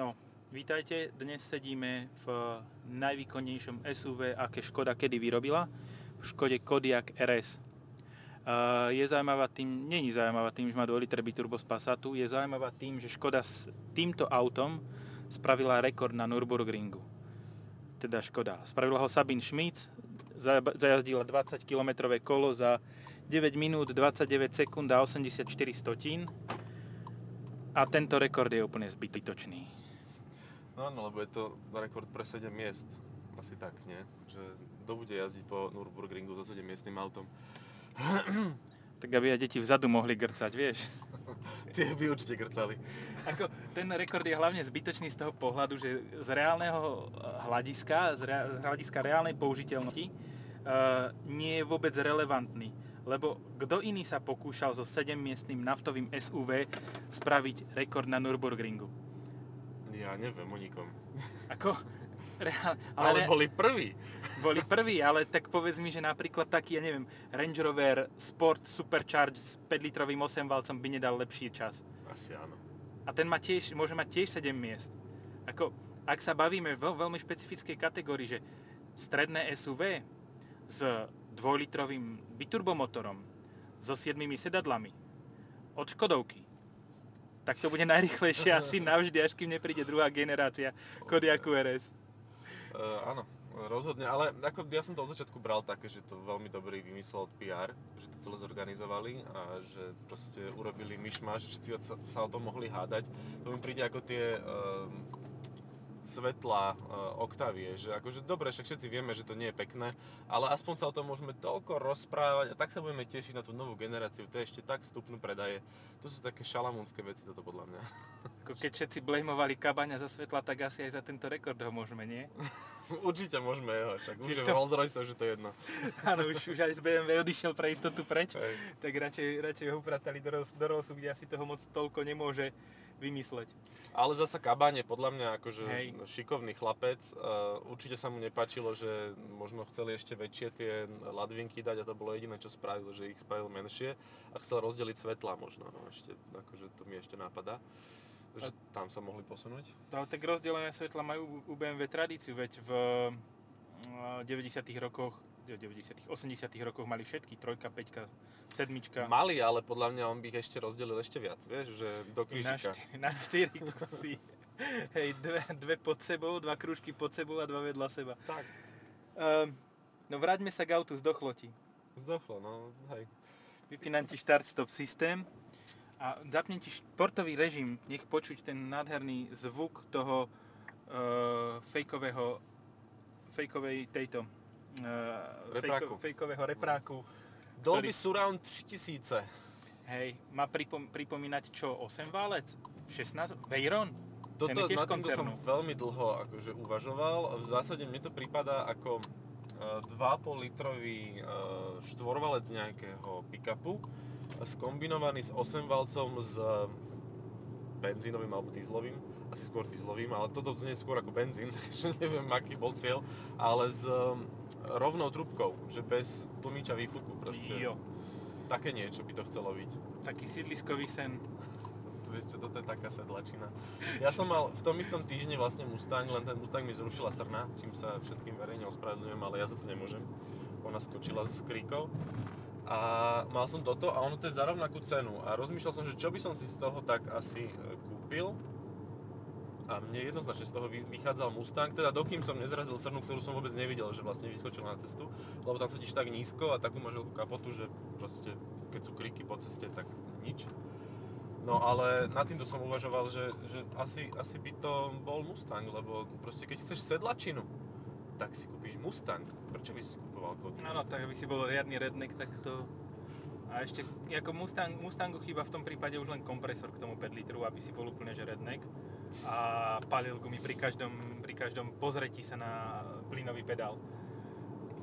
No, vítajte. Dnes sedíme v najvýkonnejšom SUV, aké Škoda kedy vyrobila. V Škode Kodiaq RS. Uh, je zaujímavá tým, není zaujímavá tým, že má 2 litre biturbo z Passatu, je zaujímavá tým, že Škoda s týmto autom spravila rekord na Nürburgringu. Teda Škoda. Spravila ho Sabin Schmitz, zajazdila 20 km kolo za 9 minút 29 sekúnd a 84 stotín. A tento rekord je úplne zbytočný. No áno, lebo je to rekord pre 7 miest. Asi tak, nie? Že kto bude jazdiť po Nürburgringu so 7 miestnym autom? Tak aby aj deti vzadu mohli grcať, vieš? Tie by určite grcali. Ako, ten rekord je hlavne zbytočný z toho pohľadu, že z reálneho hľadiska, z, rea- z hľadiska reálnej použiteľnosti, uh, nie je vôbec relevantný. Lebo kto iný sa pokúšal so 7-miestným naftovým SUV spraviť rekord na Nürburgringu? Ja neviem o nikom. Ako? Reál, Ale, re- boli prví. boli prví, ale tak povedz mi, že napríklad taký, ja neviem, Range Rover Sport Supercharge s 5-litrovým 8 valcom by nedal lepší čas. Asi áno. A ten má tiež, môže mať tiež 7 miest. Ako, ak sa bavíme v veľmi špecifickej kategórii, že stredné SUV s 2-litrovým biturbomotorom, so 7 sedadlami, od Škodovky, tak to bude najrychlejšie asi navždy, až kým nepríde druhá generácia Kodiaku RS. Uh, áno, rozhodne, ale ako ja som to od začiatku bral také, že to veľmi dobrý vymysel od PR, že to celé zorganizovali a že proste urobili myšmaš, že všetci sa o tom mohli hádať. To mi príde ako tie um, svetla uh, Octavie, že akože dobre, však všetci vieme, že to nie je pekné, ale aspoň sa o tom môžeme toľko rozprávať a tak sa budeme tešiť na tú novú generáciu, to je ešte tak stupnú predaje. To sú také šalamúnske veci toto podľa mňa. Ako keď všetci blamovali kabaňa za svetla, tak asi aj za tento rekord ho môžeme, nie? Určite môžeme, jo, však už to- Rolls Royce, že to je jedno. Áno, už, už aj z BMW odišiel pre istotu preč, Hej. tak radšej, radšej ho upratali do, do Rollsu, kde asi toho moc toľko nemôže vymysleť. Ale zasa Kabán je podľa mňa akože Hej. šikovný chlapec. Uh, určite sa mu nepáčilo, že možno chceli ešte väčšie tie ladvinky dať a to bolo jediné, čo spravil, že ich spravil menšie a chcel rozdeliť svetla možno. No, ešte, akože to mi ešte napadá. Že tam sa mohli posunúť. No tak rozdelené svetla majú u BMW tradíciu, veď v eh, 90 rokoch, 90 80 rokoch mali všetky, trojka, peťka, sedmička. Mali, ale podľa mňa on by ich ešte rozdelil ešte viac, vieš, že do na, krížika. štyri, na štyri kusy. Hej, dve, dve pod sebou, dva krúžky pod sebou a dva vedľa seba. Tak. Um, no vráťme sa k autu z dochloti. Zdochlo, no hej. Vypínam ti start-stop systém a zapnem ti športový režim, nech počuť ten nádherný zvuk toho uh, fejkového, fejkovej tejto uh, Repráku. fejkového repráku. Dolby Ktorý- Surround 3000. Hej, má pripom, pripomínať čo, 8 válec? 16? Veyron? Ten Toto, je tiež na som veľmi dlho akože uvažoval. V zásade mne to prípada ako e, 2,5 litrový e, štvorvalec nejakého pick-upu skombinovaný s 8 valcom s benzínovým alebo dízlovým, asi skôr dízlovým, ale toto znie skôr ako benzín, takže neviem aký bol cieľ, ale s rovnou trubkou, že bez tlmiča výfuku proste. Jo, Také niečo by to chcelo byť. taký sídliskový sen. Vieš čo, toto je taká sedlačina. Ja som mal v tom istom týždni vlastne Mustang, len ten Mustang mi zrušila srna, čím sa všetkým verejne ospravedlňujem, ale ja za to nemôžem. Ona skočila z kríkov. A mal som toto a ono to je za rovnakú cenu. A rozmýšľal som, že čo by som si z toho tak asi e, kúpil. A mne jednoznačne z toho vy- vychádzal Mustang, teda dokým som nezrazil srnu, ktorú som vôbec nevidel, že vlastne vyskočila na cestu, lebo tam sedíš tak nízko a takú máš veľkú kapotu, že proste keď sú kríky po ceste, tak nič. No ale nad týmto som uvažoval, že, že asi, asi by to bol Mustang, lebo proste keď chceš sedlačinu, tak si kúpiš Mustang. Prečo by si kúpoval Kodiaq? Áno, tak aby si bol riadny redneck, tak to... A ešte, ako Mustang, Mustangu chýba v tom prípade už len kompresor k tomu 5 litru, aby si bol úplne že redneck. A palil gumy pri každom, pri každom pozretí sa na plynový pedál.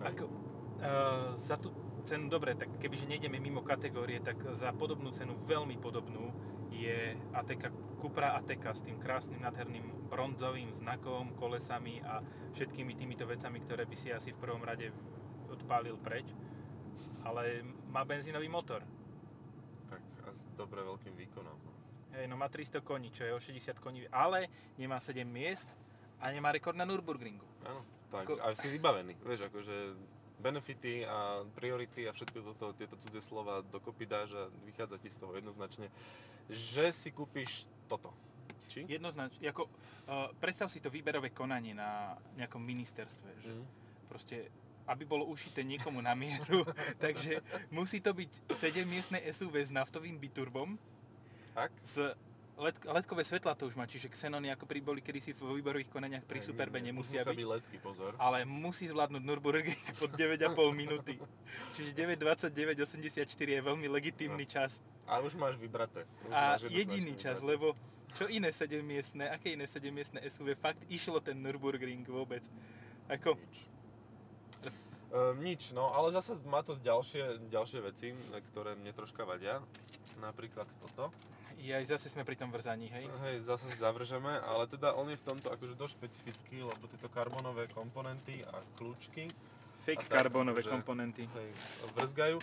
Ako, uh, za tú cenu, dobre, tak kebyže nejdeme mimo kategórie, tak za podobnú cenu, veľmi podobnú, je ATK Cupra ATK s tým krásnym, nádherným bronzovým znakom, kolesami a všetkými týmito vecami, ktoré by si asi v prvom rade odpálil preč. Ale má benzínový motor. Tak a s dobre veľkým výkonom. Hej, no má 300 koní, čo je o 60 koní, ale nemá 7 miest a nemá rekord na Nürburgringu. Áno, tak Ko- a si vybavený, vieš, akože benefity a priority a všetko toto, tieto cudzie slova dokopy dáš a vychádza ti z toho jednoznačne, že si kúpiš toto. Či? Jednoznačne, ako, uh, predstav si to výberové konanie na nejakom ministerstve, že Mhm. proste aby bolo ušité niekomu na mieru, takže musí to byť 7-miestne SUV s naftovým biturbom, Tak? z LED, ledkové svetla to už má, čiže Xenony ako pri boli kedysi vo výberových konaniach pri Hej, Superbe nemusia musia byť, byť letky, pozor. ale musí zvládnuť Nürburgring pod 9,5 minúty. Čiže 9.29.84 je veľmi legitímny čas. A už máš vybraté. Už A máš jediný čas, vybraté. lebo čo iné 7-miestne, aké iné 7-miestne SUV fakt išlo ten Nürburgring vôbec. Ako, Nič. Ehm, nič, no ale zase má to ďalšie, ďalšie veci, ktoré mne troška vadia. Napríklad toto. Aj zase sme pri tom vrzaní, hej? Hej, zase si zavržeme, ale teda on je v tomto akože dosť špecifický, lebo tieto karbonové komponenty a kľúčky Fake tak, karbonové že- komponenty. hej, vrzgajú.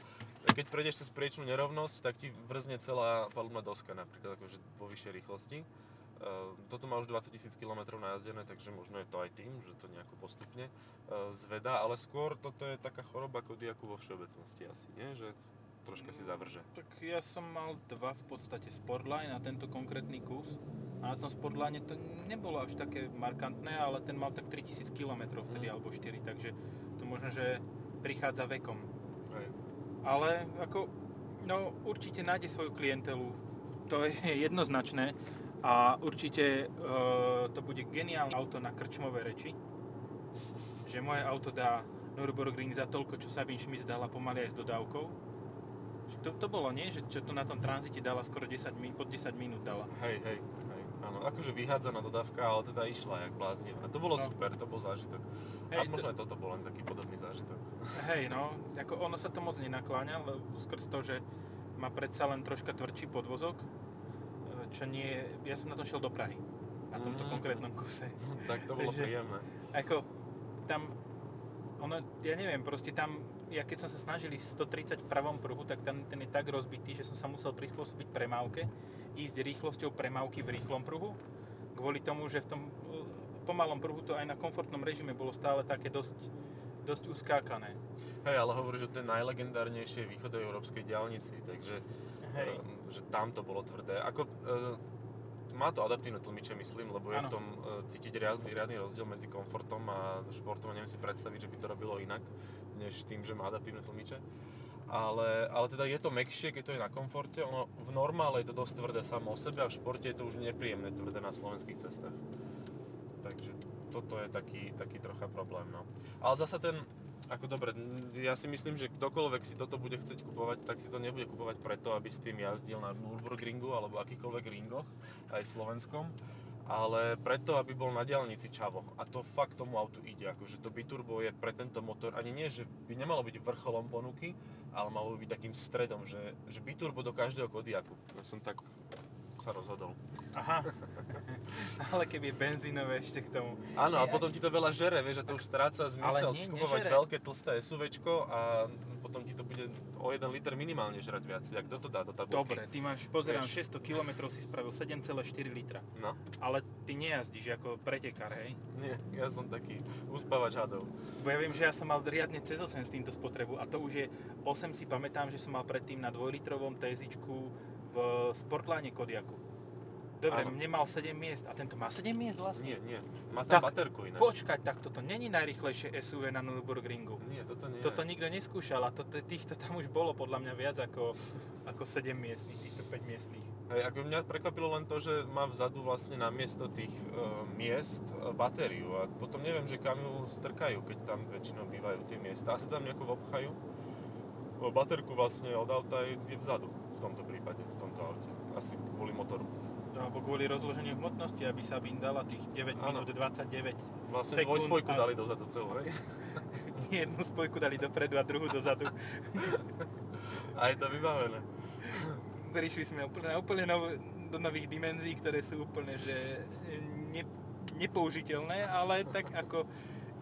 Keď prejdeš cez priečnú nerovnosť, tak ti vrzne celá palubná doska napríklad akože vo vyššej rýchlosti. Ehm, toto má už 20 000 km najazdené, takže možno je to aj tým, že to nejako postupne ehm, zvedá, ale skôr toto je taká choroba Kodiaku vo všeobecnosti asi, nie? Že troška si zavrže. Tak ja som mal dva v podstate Sportline a tento konkrétny kus. A na tom Sportline to nebolo až také markantné, ale ten mal tak 3000 km vtedy Mm. alebo 4, takže to možno, že prichádza vekom. Hej. Ale ako, no určite nájde svoju klientelu, to je jednoznačné a určite e, to bude geniálne auto na krčmové reči, že moje auto dá Nürburgring za toľko, čo Sabine Schmitz dala pomaly aj s dodávkou. To, to bolo, nie? Že čo tu na tom tranzite dala skoro 10 min, pod 10 minút dala. Hej, hej, hej. Áno, akože vyhádzaná dodávka, ale teda išla jak bláznivá. To bolo No. super, to bol zážitok. Hej, a možno to- aj toto bol len taký podobný zážitok. Hej, no, ako ono sa to moc nenakláňa, lebo skrz to, že má predsa len troška tvrdší podvozok, e, čo nie ja som na tom šiel do Prahy, na tomto Mm. konkrétnom kuse. tak to bolo Takže- príjemné. Ako, tam, ono, ja neviem, proste tam, ja keď som sa snažil ísť 130 v pravom pruhu, tak tam, ten je tak rozbitý, že som sa musel prispôsobiť premávke, ísť rýchlosťou premávky v rýchlom pruhu, kvôli tomu, že v tom e, pomalom pruhu to aj na komfortnom režime bolo stále také dosť, dosť uskákané. Hej, ale hovoríš o tej najlegendárnejšej východoeurópskej diálnici, takže Hej. ehm, že tam to bolo tvrdé. Ako, e, má to adaptívne tlmiče, myslím, lebo je v tom e, cítiť riadny, riadny rozdiel medzi komfortom a športom a neviem si predstaviť, že by to robilo inak, než tým, že má adaptívne tlmiče. Ale, ale teda je to mekšie, keď to je na komforte, ono v normále je to dosť tvrdé samo o sebe a v športe je to už nepríjemné tvrdé na slovenských cestách. Takže toto je taký, taký trocha problém, no. Ale zasa ten, ako dobre, ja si myslím, že kdokoľvek si toto bude chcieť kupovať, tak si to nebude kupovať preto, aby s tým jazdil na Nürburgringu alebo akýkoľvek ringoch, aj slovenskom, ale preto, aby bol na diaľnici čavo. A to fakt tomu autu ide, akože to biturbo je pre tento motor, ani nie, že by nemalo byť vrcholom ponuky, ale malo by byť takým stredom, že, že biturbo do každého Kodiaku. Ja som tak sa rozhodol. Aha. Ale keby je benzínové ešte k tomu. Áno, a potom ti to veľa žere, vieš, a to už stráca zmysel nie, skupovať nežere. veľké tlsté SUVčko a potom ti to bude o 1 liter minimálne žrať viac. Jak kto to dá do tabulky? Dobre, ty máš, pozerám, Vieš. 600 km si spravil 7,4 litra. No, Ale ty nejazdíš ako pretekár, hej? nie, ja som taký uspávač hadov. Bo ja viem, že ja som mal riadne cez 8 s týmto spotrebu a to už je 8 si pamätám, že som mal predtým na 2-litrovom TSIčku v Sportline Kodiaku. Dobre, Áno. nemal 7 miest a tento má 7 miest vlastne? Nie, nie, má tam Tak, baterku ináč. Počkať, tak toto není najrychlejšie SUV na Nürburgringu. Nie, toto nie. Toto nikto neskúšal a toto, týchto tam už bolo podľa mňa viac ako, ako 7 miestných, týchto 5 miestných. Hej, ako mňa prekvapilo len to, že má vzadu vlastne na miesto tých e, miest e, batériu a potom neviem, že kam ju strkajú, keď tam väčšinou bývajú tie miesta. Asi tam nejako obchajú. Baterku vlastne od auta je, je vzadu v tomto prípade, v tomto aute. Asi kvôli motoru. Alebo kvôli rozloženiu hmotnosti, aby sa dala tých 9 Áno. minút 29 Vlastne sekúnd dvojspojku a- dali dozadu celú, hej? jednu spojku dali dopredu a druhú dozadu. A je to vybavené. Prišli sme úplne, úplne nov, do nových dimenzií, ktoré sú úplne že ne, nepoužiteľné, ale tak ako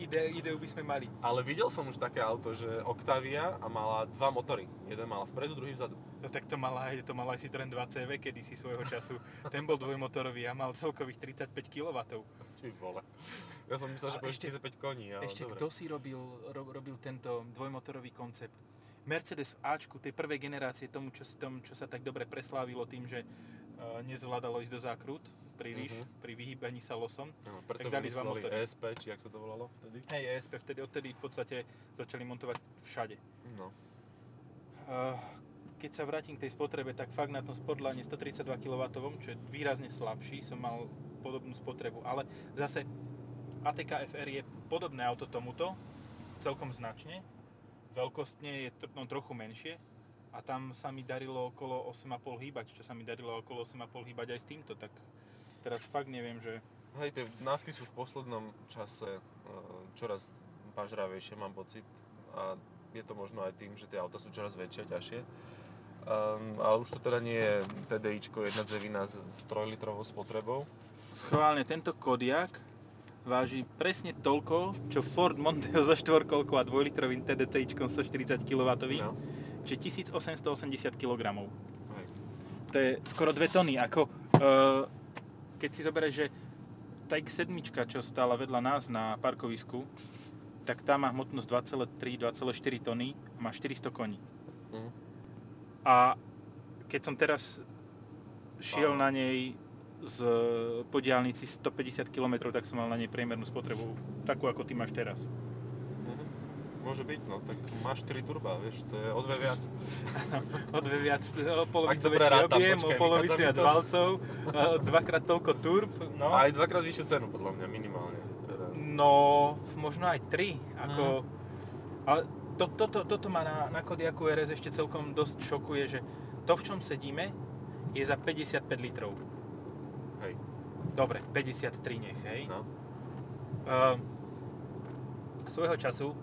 ide, ideu by sme mali. Ale videl som už také auto, že Octavia a mala dva motory. Jeden mal vpredu, druhý vzadu. No tak to mal aj, to mal aj Citroen 2CV kedysi svojho času. Ten bol dvojmotorový a mal celkových 35 kW. Ty vole. Ja som myslel, že ešte- 45 koní, ale Ešte dobre. kto si robil, ro, robil tento dvojmotorový koncept? Mercedes v Ačku tej prvej generácie, tomu čo, tomu, čo sa tak dobre preslávilo tým, že uh, nezvládalo ísť do zákrut príliš, Mhm. pri vyhýbaní sa losom. No, preto tak dali dva motory. ESP, či jak sa to volalo vtedy. Hej, ESP vtedy, odtedy v podstate začali montovať všade. No. Uh, keď sa vrátim k tej spotrebe, tak fakt na tom Sportlane 132 kW, čo je výrazne slabší, som mal podobnú spotrebu, ale zase ATK FR je podobné auto tomuto, celkom značne, veľkostne je no, trochu menšie a tam sa mi darilo okolo 8,5 hýbať, čo sa mi darilo okolo 8,5 hýbať aj s týmto, tak teraz fakt neviem, že Hej, tie nafty sú v poslednom čase uh, čoraz pažravejšie, mám pocit. A je to možno aj tým, že tie auta sú čoraz väčšie, ťažšie. Um, ale už to teda nie je TDIčko 1.9 s, s 3 litrovou spotrebou. schválne tento Kodiak váži presne toľko, čo Ford Mondeo so štvorkolkou a 2-litrovým TDCičkom 140 kW, No. čiže 1880 kg. Hej. To je skoro 2 tony. Ako, e, keď si zoberieš, že tá X7, čo stála vedľa nás na parkovisku, tak tá má hmotnosť 2,3-2,4 tony a má 400 koní. A keď som teraz šiel na nej z po diálnici 150 km, tak som mal na nej priemernú spotrebu takú, ako ty máš teraz. Mhm. Môže byť, no, tak máš 4 turba, vieš, to je o dve viac. O dve viac, o polovicu väčší objem, o polovicu viac to. valcov, dvakrát toľko turb, no. Aj dvakrát vyššiu cenu, podľa mňa, minimálne. Teda. No, možno aj 3, ako... Mhm. Ale to, toto, toto ma na, na Kodiaku RS ešte celkom dosť šokuje, že to, v čom sedíme, je za 55 litrov. Hej, Dobre, 53 nech, hej. no. Uh, svojho času,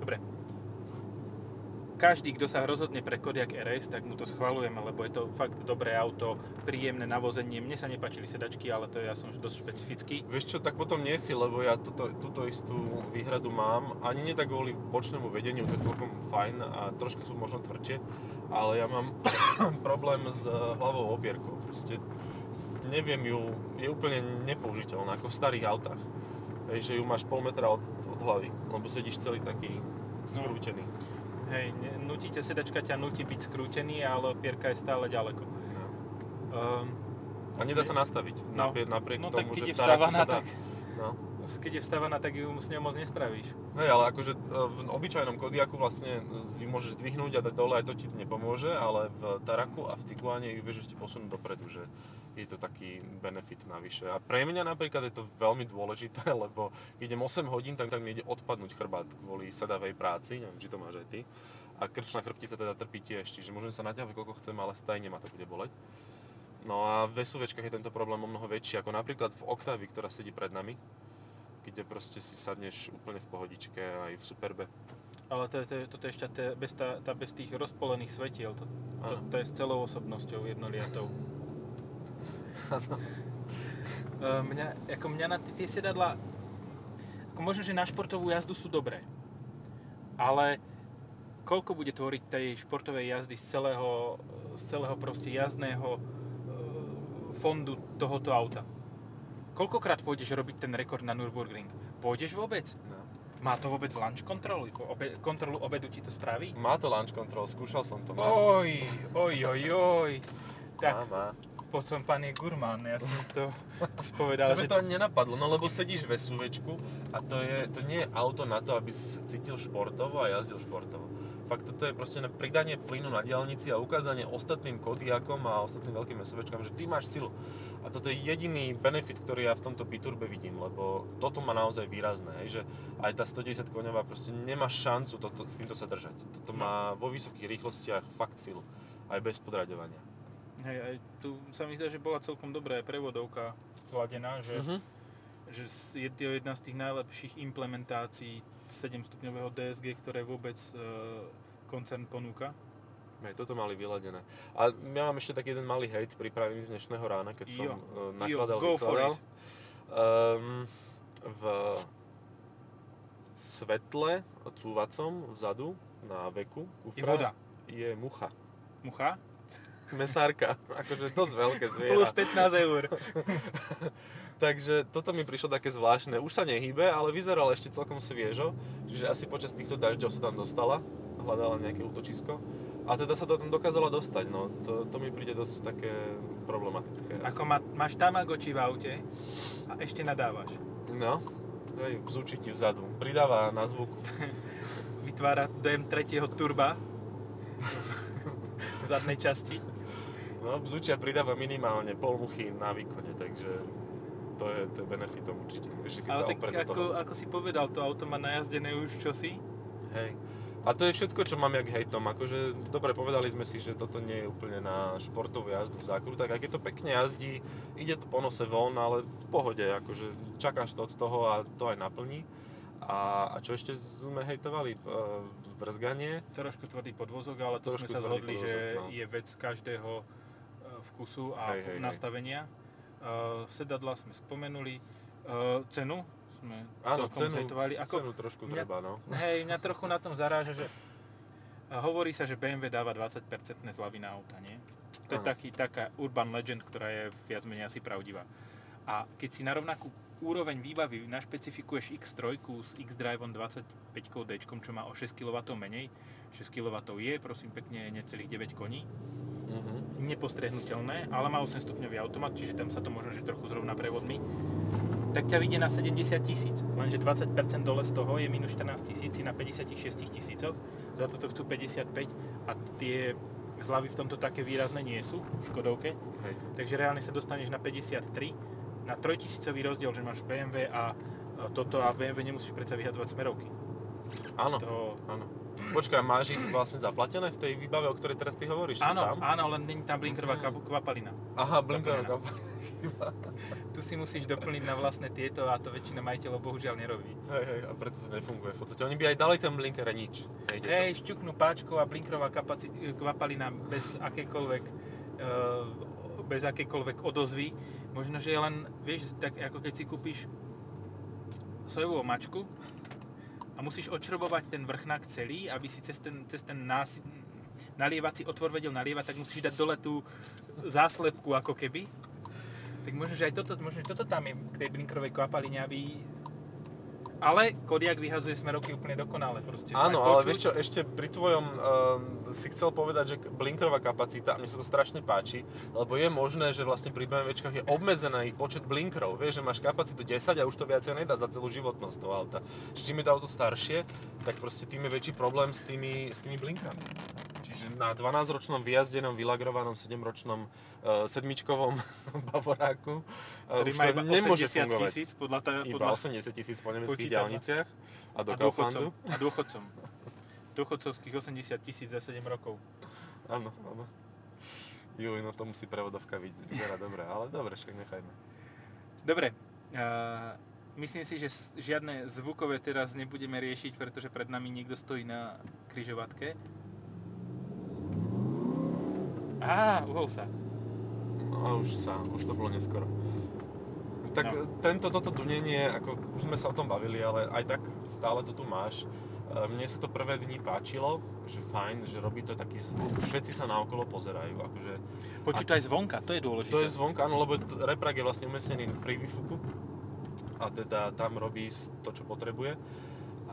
dobre, každý, kto sa rozhodne pre Kodiaq RS, tak mu to schvalujem, lebo je to fakt dobré auto, príjemné na vozenie. Mne sa nepáčili sedačky, ale to ja som dosť špecifický. Vieš čo, tak potom nie si, lebo ja toto, túto istú výhradu mám, ani nie tak kvôli bočnému vedeniu, to je celkom fajn a troška sú možno tvrdšie, ale ja mám problém s hlavou opierkou. Proste neviem ju, je úplne nepoužiteľná, ako v starých autách. Hej, že ju máš pol metra od, od hlavy, lebo sedíš celý taký skrútený. Hej, ne- nutí ťa sedačka, ťa nutí byť skrútený, ale opierka je stále ďaleko. No. Um, A nedá sa nastaviť, No. napriek, no tomu, tak keď že je vstávaná, tak, No. keď je vstávaná, tak ju s ňou moc nespravíš. Hej, ale akože e, v obyčajnom Kodiaku vlastne ju môžeš zdvihnúť a dať dole, aj to ti nepomôže, ale v Taraku a v Tiguane ju vieš ešte posunúť dopredu, že je to taký benefit navyše. A pre mňa napríklad je to veľmi dôležité, lebo keď idem 8 hodín, tak, tak mi ide odpadnúť chrbát kvôli sedavej práci, neviem, či to máš aj ty. A krčná chrbtica teda trpí tiež, čiže môžem sa naťahovať koľko chcem, ale stajne ma to bude boleť. No a v SUVčkách je tento problém o mnoho väčší, ako napríklad v Octavii, ktorá sedí pred nami, kde proste si sadneš úplne v pohodičke aj v Superbe. Ale to, to, toto je ešte tá, bez, tá, tá bez tých rozpolených svetiel. To, to, to je s celou osobnosťou jednoliatou. E, mňa, ako mňa na tie sedadla, ako možno, že na športovú jazdu sú dobré, ale koľko bude tvoriť tej športovej jazdy z celého, z celého proste jazdného e, fondu tohoto auta? Koľkokrát pôjdeš robiť ten rekord na Nürburgring? Pôjdeš vôbec? No. Má to vôbec lunch kontrolu? Obe, kontrolu obedu ti to spraví? Má to launch control, skúšal som to. Má. Oj, oj, oj, oj. Tak, Má, má. potom pán je gurmán, ja som to spovedal, Tebe že... to ani nenapadlo, no lebo sedíš v SUVčku a to, je, to nie je auto na to, aby si sa cítil športovo a jazdil športovo. Fakt toto je proste na pridanie plynu na diaľnici a ukázanie ostatným Kodiakom a ostatným veľkým SUVčkám, že ty máš silu. A toto je jediný benefit, ktorý ja v tomto biturbe vidím, lebo toto má naozaj výrazné, hej, že aj tá 110 koňová proste nemá šancu toto, s týmto sa držať. Toto má vo vysokých rýchlostiach fakt silu, aj bez podraďovania. Hej, aj tu sa mi zdá, že bola celkom dobrá prevodovka zladená, že, Mhm. Že je to jedna z tých najlepších implementácií 7-stupňového DSG, ktoré vôbec e, koncern ponúka. Hej, toto mali vyladené. A ja mám ešte taký jeden malý hejt pripravený z dnešného rána, keď som Jo, uh, jo, nakladal, for vykladal. Um, v svetle cúvacom vzadu na veku Je kufra voda. je mucha. Mucha? Mesárka, akože dosť veľké zviera. Plus 15 eur. Takže toto mi prišlo také zvláštne. Už sa nehybe, ale vyzeral ešte celkom sviežo, čiže asi počas týchto dažďov sa tam dostala, hľadala nejaké útočisko. A teda sa to tam dokázala dostať, no. To, to mi príde dosť také problematické. Ako má, máš Tamagotchi v aute a ešte nadávaš. No, hej, bzúči ti vzadu. Pridáva na zvuk. Vytvára dojem tretieho turba v zadnej časti. No, bzúčia pridáva minimálne pol muchy na výkone, takže to je, to je benefitom určite. Vieš, keď Ale tak do toho. ako, ako si povedal, to auto má najazdené už čosi. Hej. A to je všetko, čo mám jak hejtom. Akože, dobre, povedali sme si, že toto nie je úplne na športovú jazdu v zákrutách. Ak je to pekne jazdí, ide to po nose von, ale v pohode, akože čakáš to od toho a to aj naplní. A, a čo ešte sme hejtovali? E, Vrzganie. Trošku tvrdý podvozok, ale to sme sa zhodli, že podvozok, no. je vec každého e, vkusu a Hej, hej, hej. nastavenia. Uh, sedadla sme spomenuli. Uh, cenu sme Áno, celkom cenu. Ako, cenu trošku mňa- treba, no. Hej, mňa trochu na tom zaráža, že a hovorí sa, že BMW dáva 20% zľavy na auta, nie? To je Áno. taký, taká urban legend, ktorá je viac menej asi pravdivá. A keď si na rovnakú úroveň výbavy našpecifikuješ X3 s X-Driveom 25D, čo má o 6 kW menej, 6 kW je, prosím pekne, necelých 9 koní, Mhm. nepostrehnutelné, ale má 8 stupňový automat, čiže tam sa to možno že trochu zrovna prevodmi, tak ťa vyjde na 70 tisíc. Lenže 20% dole z toho je minus 14 tisíc na 56 tisícoch, za toto chcú 55 a tie zľavy v tomto také výrazné nie sú v Škodovke, Hej. takže reálne sa dostaneš na 53, na 3000 rozdiel, že máš BMW a a toto a BMW nemusíš predsa vyhadzovať smerovky. Áno, To, áno. Počkaj, máš ich vlastne zaplatené v tej výbave, o ktorej teraz ty hovoríš? Áno, tam? áno, len není tam blinkerová kap- kvapalina. Aha, blinková Zaplnená. Tu si musíš doplniť na vlastné tieto a to väčšina majiteľov bohužiaľ nerobí. Hej, hej, a preto to nefunguje. V podstate oni by aj dali ten blinker a nič. Nejde to. Hej, šťuknú páčkou a blinkrová kapacit- kvapalina bez akékoľvek, e, bez akékoľvek odozvy. Možno, že je len, vieš, tak ako keď si kúpiš sojovú mačku a musíš odšrobovať ten vrchnák celý, aby si cez ten, cez ten nás, nalievací otvor vedel nalievať, tak musíš dať dole tú záslepku ako keby. Tak možno, že aj toto, možno, že toto tam je k tej blinkrovej kvapaline, aby... Ale Kodiak vyhadzuje smerovky úplne dokonale. Proste Áno, ale vieš čo, ešte pri tvojom um, si chcel povedať, že blinkrová kapacita, mne sa to strašne páči, lebo je možné, že vlastne pri BMWčkách je obmedzený počet blinkrov. Vieš, že máš kapacitu 10 a už to viacej nedá za celú životnosť toho auta. Čiže čím je to auto staršie, tak proste tým je väčší problém s tými, s tými blinkrami. Čiže na 12-ročnom vyjazdenom, vylagrovanom 7-ročnom uh, sedmičkovom Bavoráku uh, už to iba nemôže 80 fungovať. tisíc podľa, Iba podľa 80 tisíc po nemeckých diálniciach a do a. Kauflandu. A dôchodcom. Dôchodcovských 80 tisíc za 7 rokov. Áno, áno. Juj, no to musí prevodovka vyzerá dobre, ale dobre, však nechajme. Dobre, uh, myslím si, že žiadne zvukové teraz nebudeme riešiť, pretože pred nami niekto stojí na kryžovatke. Á, uhol sa. No už sa, už to bolo neskoro. Tak No. tento, toto dunenie, ako už sme sa o tom bavili, ale aj tak stále to tu máš. E, Mne sa to prvé dni páčilo, že fajn, že robí to taký zvuk, všetci sa naokolo pozerajú, akože Počuť aj zvonka, to je dôležité. To je zvonka, áno, lebo reprak je vlastne umiestnený pri výfuku a teda tam robí to, čo potrebuje.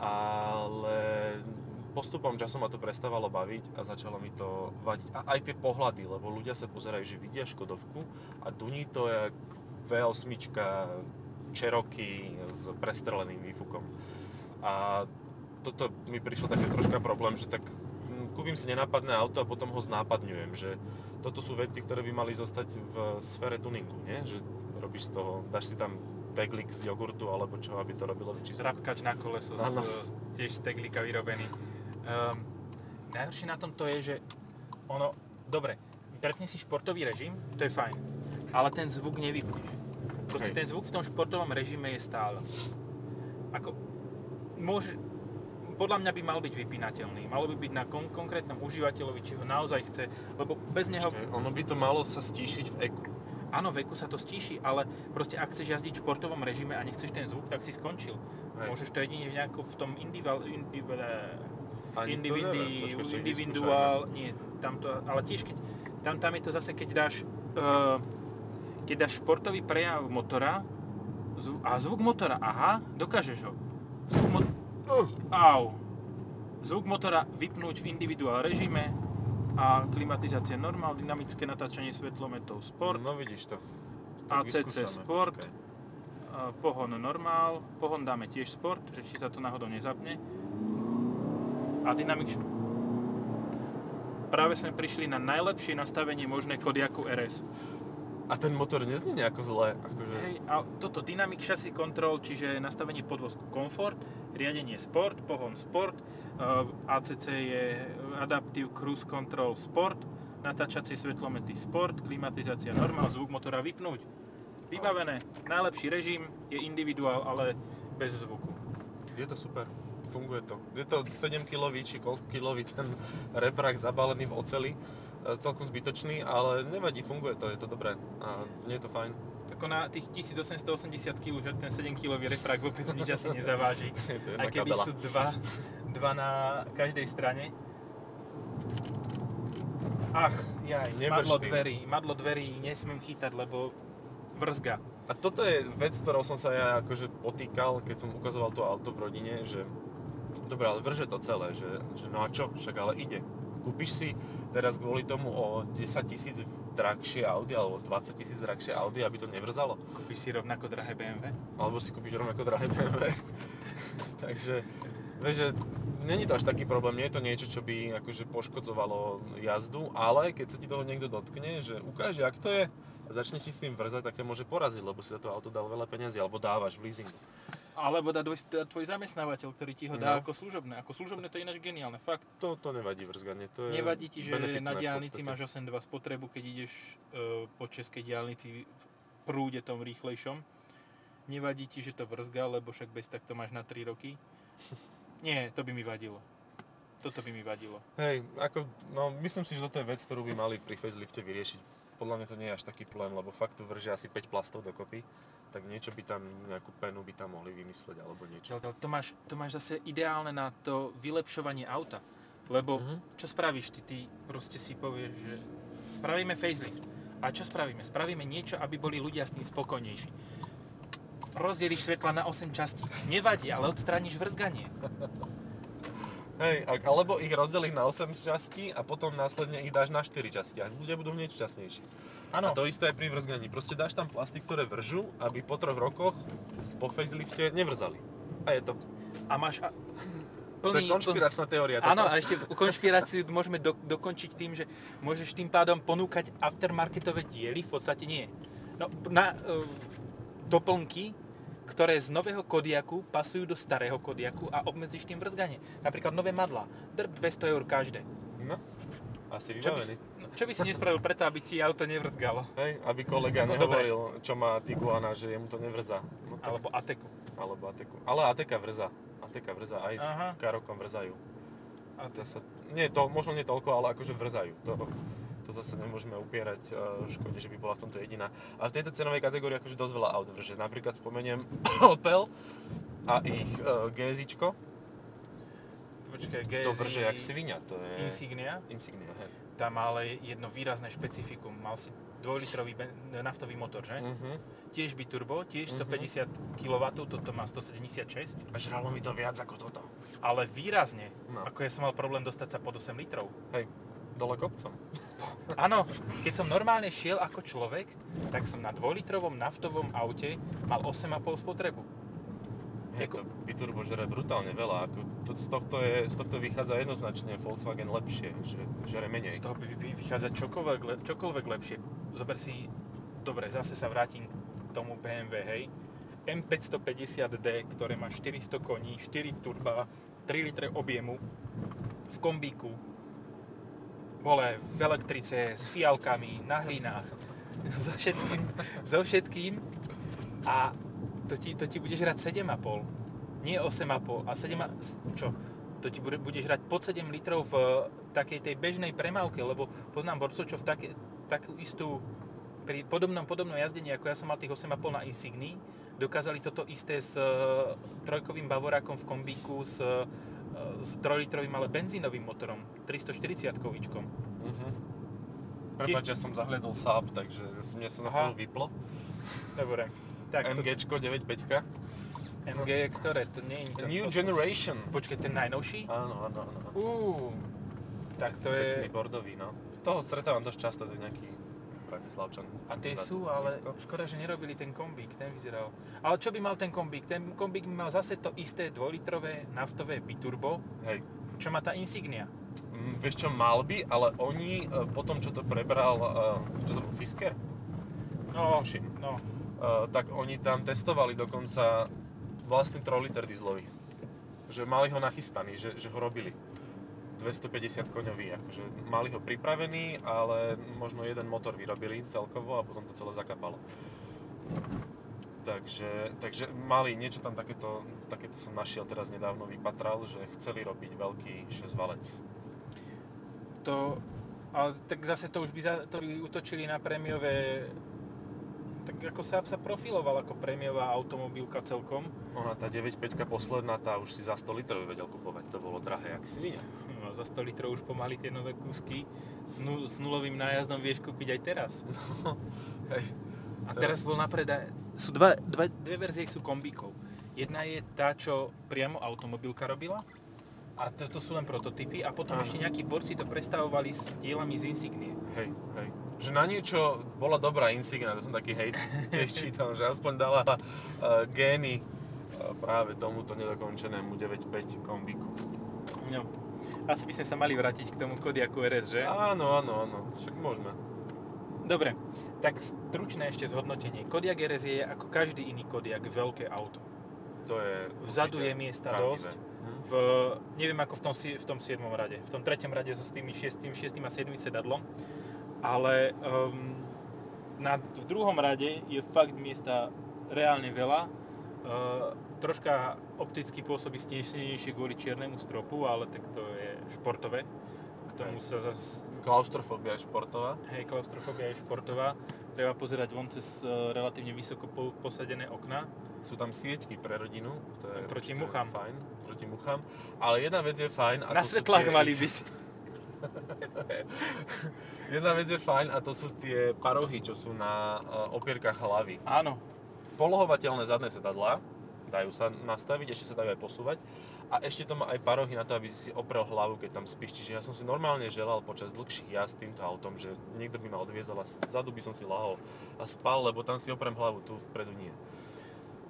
Ale postupom času ma to prestávalo baviť a začalo mi to vadiť. A aj tie pohľady, lebo ľudia sa pozerajú, že vidia Škodovku a duní to jak V8 Cherokee s prestreleným výfukom. A toto mi prišlo také troška problém, že tak mm, kúpim si nenápadné auto a potom ho znápadňujem, že toto sú veci, ktoré by mali zostať v sfére tuningu, nie? Že robíš z toho, dáš si tam teglik z jogurtu alebo čo, aby to robilo väčší. Zrabkač na koleso, z, tiež z teglika vyrobený. Um, najhoršie na tom to je, že ono, dobre, prepne si športový režim, to je fajn, ale ten zvuk nevypneš. Proste Hej. ten zvuk v tom športovom režime je stále. Ako, môže, podľa mňa by mal byť vypínateľný. Malo by byť na kon- konkrétnom užívateľovi, či ho naozaj chce, lebo bez neho... Počkaj, ono by to malo sa stíšiť v eku. Áno, veku sa to stíši, ale proste ak chceš jazdiť v športovom režime a nechceš ten zvuk, tak si skončil. Hej. Môžeš to jedine v nejakom v tom individual, individual, Ani individu, neviem. Individual, nie, tam to, ale tiež keď, tam, tam je to zase, keď dáš, uh, keď dáš športový prejav motora zvu, a zvuk motora, aha, dokážeš ho. Zvuk mo- Uh. Au. Zvuk motora vypnúť v individuál režime a klimatizácia normál, dynamické natáčanie svetlometov sport, No vidíš to. Tak ACC vyskúšame, Sport, počkaj. uh, pohon normál, pohon dáme tiež sport, že či sa to náhodou nezapne. A dynamik... Práve sme prišli na najlepšie nastavenie možné Kodiaku RS. A ten motor neznie nejako zle. Akože... Hej, a toto Dynamic Chassis Control, čiže nastavenie podvozku Comfort, riadenie Sport, pohon Sport, uh, ACC je Adaptive Cruise Control Sport, natáčacie svetlomety Sport, klimatizácia normál, zvuk motora vypnúť. Vybavené. Najlepší režim je individuál, ale bez zvuku. Je to super. Funguje to. Je to 7 kg či koľko kilový ten reprak zabalený v oceli. E, Celkom zbytočný, ale nevadí, funguje to, je to dobré. A znie to fajn. Ako na tých 1880 kg, že ten 7 kg reprak vôbec nič asi nezaváži. Aj keby kabela. sú dva, dva na každej strane. Ach, jaj, Nebrž madlo dverí, madlo dverí nesmiem chytať, lebo vrzga. A toto je vec, ktorou som sa ja akože potýkal, keď som ukazoval to auto v rodine, že dobre, ale vrže to celé, že, že no a čo, však ale ide. Kúpiš si teraz kvôli tomu o 10 tisíc drahšie Audi alebo 20 tisíc drahšie Audi, aby to nevrzalo. Kúpiš si rovnako drahé BMW? Alebo si kúpiš rovnako drahé BMW. Takže, vieš, že není to až taký problém, nie je to niečo, čo by akože poškodzovalo jazdu, ale keď sa ti toho niekto dotkne, že ukáže, ak to je, a začne ti s tým vrzať, tak ťa môže poraziť, lebo si za to auto dal veľa peniazy, alebo dávaš v leasingu. Alebo dá tvoj, zamestnávateľ, ktorý ti ho dá No. ako služobné. Ako služobné to je ináč geniálne, fakt. To, to nevadí vrzganie, to je Nevadí ti, že na diálnici máš 8.2 spotrebu, keď ideš e, po českej diálnici v prúde tom rýchlejšom. Nevadí ti, že to vrzga, lebo však bez tak to máš na 3 roky. Nie, to by mi vadilo. Toto by mi vadilo. Hej, ako, no myslím si, že toto je vec, ktorú by mali pri facelifte vyriešiť. Podľa mňa to nie je až taký plán, lebo fakt tu vržia asi 5 plastov dokopy, tak niečo by tam, nejakú penu by tam mohli vymysleť alebo niečo. Čo, to, máš, to máš zase ideálne na to vylepšovanie auta. Lebo Mhm. čo spravíš ty? Ty proste si povieš, že spravíme facelift. A čo spravíme? Spravíme niečo, aby boli ľudia s tým spokojnejší. Rozdeliš svetla na 8 častí. Nevadí, ale odstrániš vrzganie. Hej, alebo ich rozdeliš na 8 častí a potom následne ich dáš na 4 časti a ľudia budú hneď šťastnejší. Áno, A to isté aj pri vrzganí. Proste dáš tam plasty, ktoré vržú, aby po troch rokoch po facelifte nevrzali. A je to. a máš... A, To je konšpiračná teória. Áno, a ešte konšpiráciu môžeme do, dokončiť tým, že môžeš tým pádom ponúkať aftermarketové diely, v podstate nie. No, na uh, doplnky, ktoré z nového Kodiaku pasujú do starého Kodiaku a obmedzíš tým vrzganie. Napríklad nové madla, drb 200 eur každé. No, asi Čo by, si, vybavený. No, čo by si nespravil preto, aby ti auto nevrzgalo? Hej, aby kolega No, dobre. nehovoril, čo má Tiguana, že jemu to nevrzá. No, tak, Alebo Ateku. alebo Ateku. Ale Ateka vrza. Ateka vrza, aj s Aha. Karokom vrzajú. A to, Zasa, nie, to, možno nie toľko, ale akože vrzajú. To, to zase nemôžeme upierať uh, škode, že by bola v tomto jediná. A v tejto cenovej kategórii akože dosť veľa aut vrže. Napríklad spomeniem Opel a ich uh, GSIčko. počkaj, To GSI vrže jak svinia, to je... Insignia. Insignia, hej. Tam má ale jedno výrazné špecifikum. Mal si dvojlitrový naftový motor, že? Uh-huh. Tiež biturbo, tiež Mhm. 150 kW, toto má 176, A žralo mi to viac ako toto. ale výrazne. No. Ako ja som mal problém dostať sa pod 8 litrov. Hej, dole kopcom. Áno, keď som normálne šiel ako človek, tak som na dvojlitrovom naftovom aute mal 8,5 spotrebu. Hej, Jako- to biturbo žere brutálne veľa. Ako to, z, tohto je, z tohto vychádza jednoznačne Volkswagen lepšie, že žere menej. Z toho by, by vychádza čokoľvek, le, čokoľvek lepšie. Zober si, dobre, zase sa vrátim k tomu BMW, hej. M550D, ktoré má 400 koní, 4 turba, 3 litre objemu, v kombíku, vole, v elektrice, s fialkami, na hlinách, so všetkým, so všetkým a to ti, to ti bude žrať 7,5, nie 8,5 a 7, a- čo? To ti bude, bude žrať pod 7 litrov v takej tej bežnej premávke, lebo poznám borcov, čo v také, takú istú, pri podobnom, podobnom jazdení, ako ja som mal tých 8,5 na Insignii, dokázali toto isté s e, trojkovým bavorákom v kombíku s e, s 3-litrovým, ale benzínovým motorom, 340 kovičkom. Mhm. Prepač, ja som zahľadol Saab, takže mne sa na vyplo. Dobre. Tak, MGčko 9.5. MG je ktoré? To nie je New to, Generation. Počkaj, ten najnovší? Áno, áno, áno. Uú, tak to Pekný je... bordový, no. Toho stretávam dosť často, to je nejaký Bratislavčan. A tie Blízko. sú, ale škoda, že nerobili ten kombík, ten vyzeral. Ale čo by mal ten kombík? Ten kombík by mal zase to isté dvojlitrové naftové biturbo, Hej. čo má tá Insignia. Mm, vieš čo, mal by, ale oni e, po tom, čo to prebral, e, čo to bol Fisker? No, no. E, tak oni tam testovali dokonca vlastný 3 liter dieselový. Že mali ho nachystaný, že, že ho robili. 250 koňový, akože mali ho pripravený, ale možno jeden motor vyrobili celkovo a potom to celé zakapalo. Takže, takže mali niečo tam takéto, takéto som našiel teraz nedávno vypatral, že chceli robiť veľký 6 valec. To, ale tak zase to už by, za, to by utočili na prémiové tak ako sa, sa profiloval ako prémiová automobilka celkom. Ona tá 9.5 posledná, tá už si za 100 litrov vedel kupovať, to bolo drahé, jak si vidia. No, za 100 litrov už pomaly tie nové kúsky s, nu, s nulovým nájazdom vieš kúpiť aj teraz. Hej. A teraz bol na predaj, sú dva, dva, dve verzie sú kombíkov. Jedna je tá, čo priamo automobilka robila a to, to sú len prototypy a potom Áno. ešte nejakí borci to prestavovali s dielami z Insignie. Hej, hej. Že na niečo bola dobrá Insignia, to som taký hejt tiež čítal, že aspoň dala uh, gény uh, práve tomuto nedokončenému 9.5 kombíku. No. Asi by sme sa mali vrátiť k tomu Kodiaku RS, že? Áno, áno, áno, však môžeme. Dobre, tak stručné ešte zhodnotenie. Kodiak RS je ako každý iný Kodiak veľké auto. To je Vzadu je miesta pravdivé. dosť. Hm? V, neviem ako v tom, v tom 7. rade. V tom 3. rade so s tými 6, 6 a 7 sedadlom. Ale um, na, v druhom rade je fakt miesta reálne veľa. Uh, troška opticky pôsobí snežnejšie kvôli čiernemu stropu, ale tak to je športové. K tomu sa zas, Klaustrofóbia je športová. hej, klaustrofobia je športová. Treba pozerať von cez uh, relatívne vysoko po, posadené okna. Sú tam sieťky pre rodinu, to je Proti muchám. fajn, proti muchám. Ale jedna vec je fajn. Na svetlách tie- mali byť. Jedna vec je fajn a to sú tie parohy, čo sú na uh, opierkach hlavy. Áno, polohovateľné zadné sedadlá, dajú sa nastaviť, ešte sa dajú aj posúvať a ešte to má aj parohy na to, aby si oprel hlavu, keď tam spíš. Čiže ja som si normálne želal počas dlhších jazd týmto autom, že niekto by ma odviezol a zadu by som si lahol a spal, lebo tam si oprem hlavu, tu vpredu nie.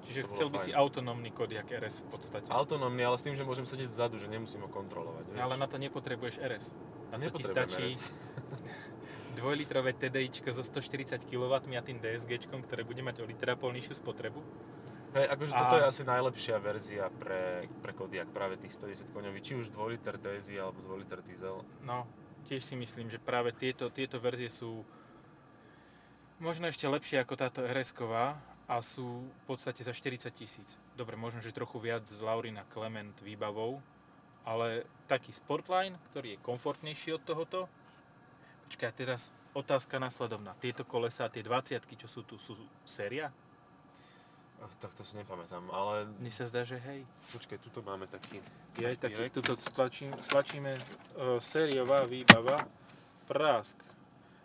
čiže chcel by fajn. si autonómny Kodiak RS v podstate. Autonómny, ale s tým, že môžem sedieť vzadu, že nemusím ho kontrolovať. Vieš? Ale na to nepotrebuješ RS. Na to ti stačí dvojlitrové TDIčko so 140 kW a tým DSGčkom, ktoré bude mať o liter a pol nižšiu spotrebu. Hej, akože A- toto je asi najlepšia verzia pre, pre Kodiaq, práve tých 110 koňový, či už 2 liter alebo 2 liter diesel. No, tiež si myslím, že práve tieto, tieto verzie sú možno ešte lepšie ako táto rs a sú v podstate za 40 tisíc. Dobre, možno, že trochu viac z Laurina Clement výbavou, ale taký Sportline, ktorý je komfortnejší od tohoto. Počkaj, teraz otázka následovná. Tieto kolesa, tie 20 čo sú tu, sú séria? Tak to si nepamätám, ale Mne sa zdá, že hej. počkaj, tuto máme taký... Je aj taký, Direkt. tuto stlačím, stlačíme uh, sériová výbava, prásk.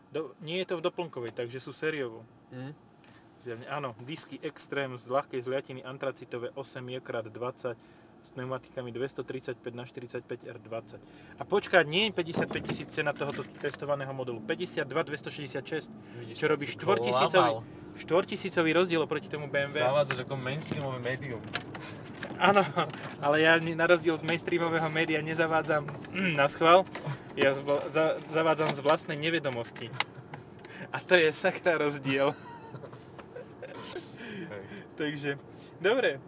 Do, nie je to v doplnkovej, takže sú sériovo. Mm. Zjavne, áno, disky Extreme z ľahkej zliatiny antracitové 8x20 s pneumatikami 235 na 45 R20. A počkať, nie je 55 tisíc cena tohoto testovaného modelu, 52 266, Vidíš, čo robí štvortisícový, štvortisícový rozdiel oproti tomu BMW. Zavádzaš ako mainstreamové médium. Áno, ale ja na rozdiel od mainstreamového média nezavádzam na schvál, ja za, zavádzam z vlastnej nevedomosti. A to je sakra rozdiel. Takže, dobre.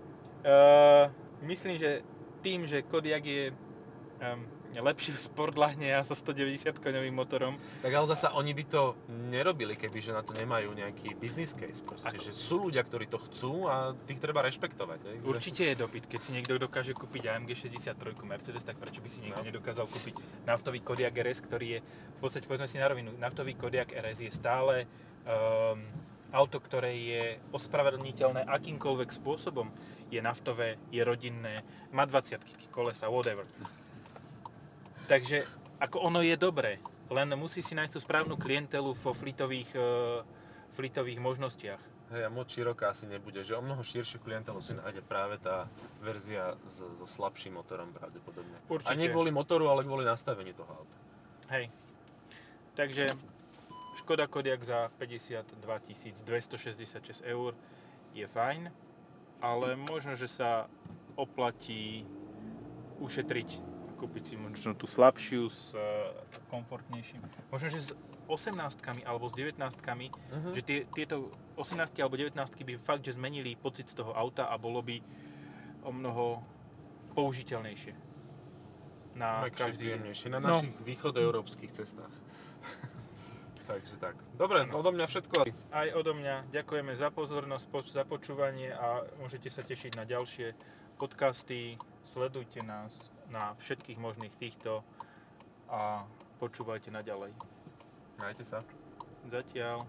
Uh, myslím, že tým, že Kodiaq je um, lepší v sportlahne a so 190 koňovým motorom, Tak ale zasa oni by to nerobili, keby že na to nemajú nejaký business case. Proste, Ako? že sú ľudia, ktorí to chcú a tých treba rešpektovať. Hej? určite je dopyt. Keď si niekto dokáže kúpiť AMG 63 Mercedes, tak prečo by si niekto No. nedokázal kúpiť naftový Kodiaq RS, ktorý je, v podstate povedzme si na rovinu, naftový Kodiaq RS je stále um, auto, ktoré je ospravedlniteľné akýmkoľvek spôsobom, je naftové, je rodinné, má 20 kolesa, whatever. Takže ako ono je dobré, len musí si nájsť tú správnu klientelu vo flitových, uh, flitových možnostiach. Hej, a moc široká asi nebude, že o mnoho širšiu klientelu si nájde práve tá verzia s, so slabším motorom pravdepodobne. Určite. A nie kvôli motoru, ale kvôli nastaveniu toho auta. Hej. Takže Škoda Kodiaq za 52 266 eur je fajn, ale možno, že sa oplatí ušetriť kúpiť si možno tú slabšiu s e, komfortnejším. Možno, že s 18 alebo s 19 Mhm. že tie, tieto 18 alebo 19 by fakt, že zmenili pocit z toho auta a bolo by o mnoho použiteľnejšie. Na Mekšie, každý na No. našich východoeurópskych cestách. Takže tak. Dobre, Áno. odo mňa všetko. Aj odo mňa ďakujeme za pozornosť, za počúvanie a môžete sa tešiť na ďalšie podcasty. Sledujte nás na všetkých možných týchto a počúvajte naďalej. Majte sa. Zatiaľ.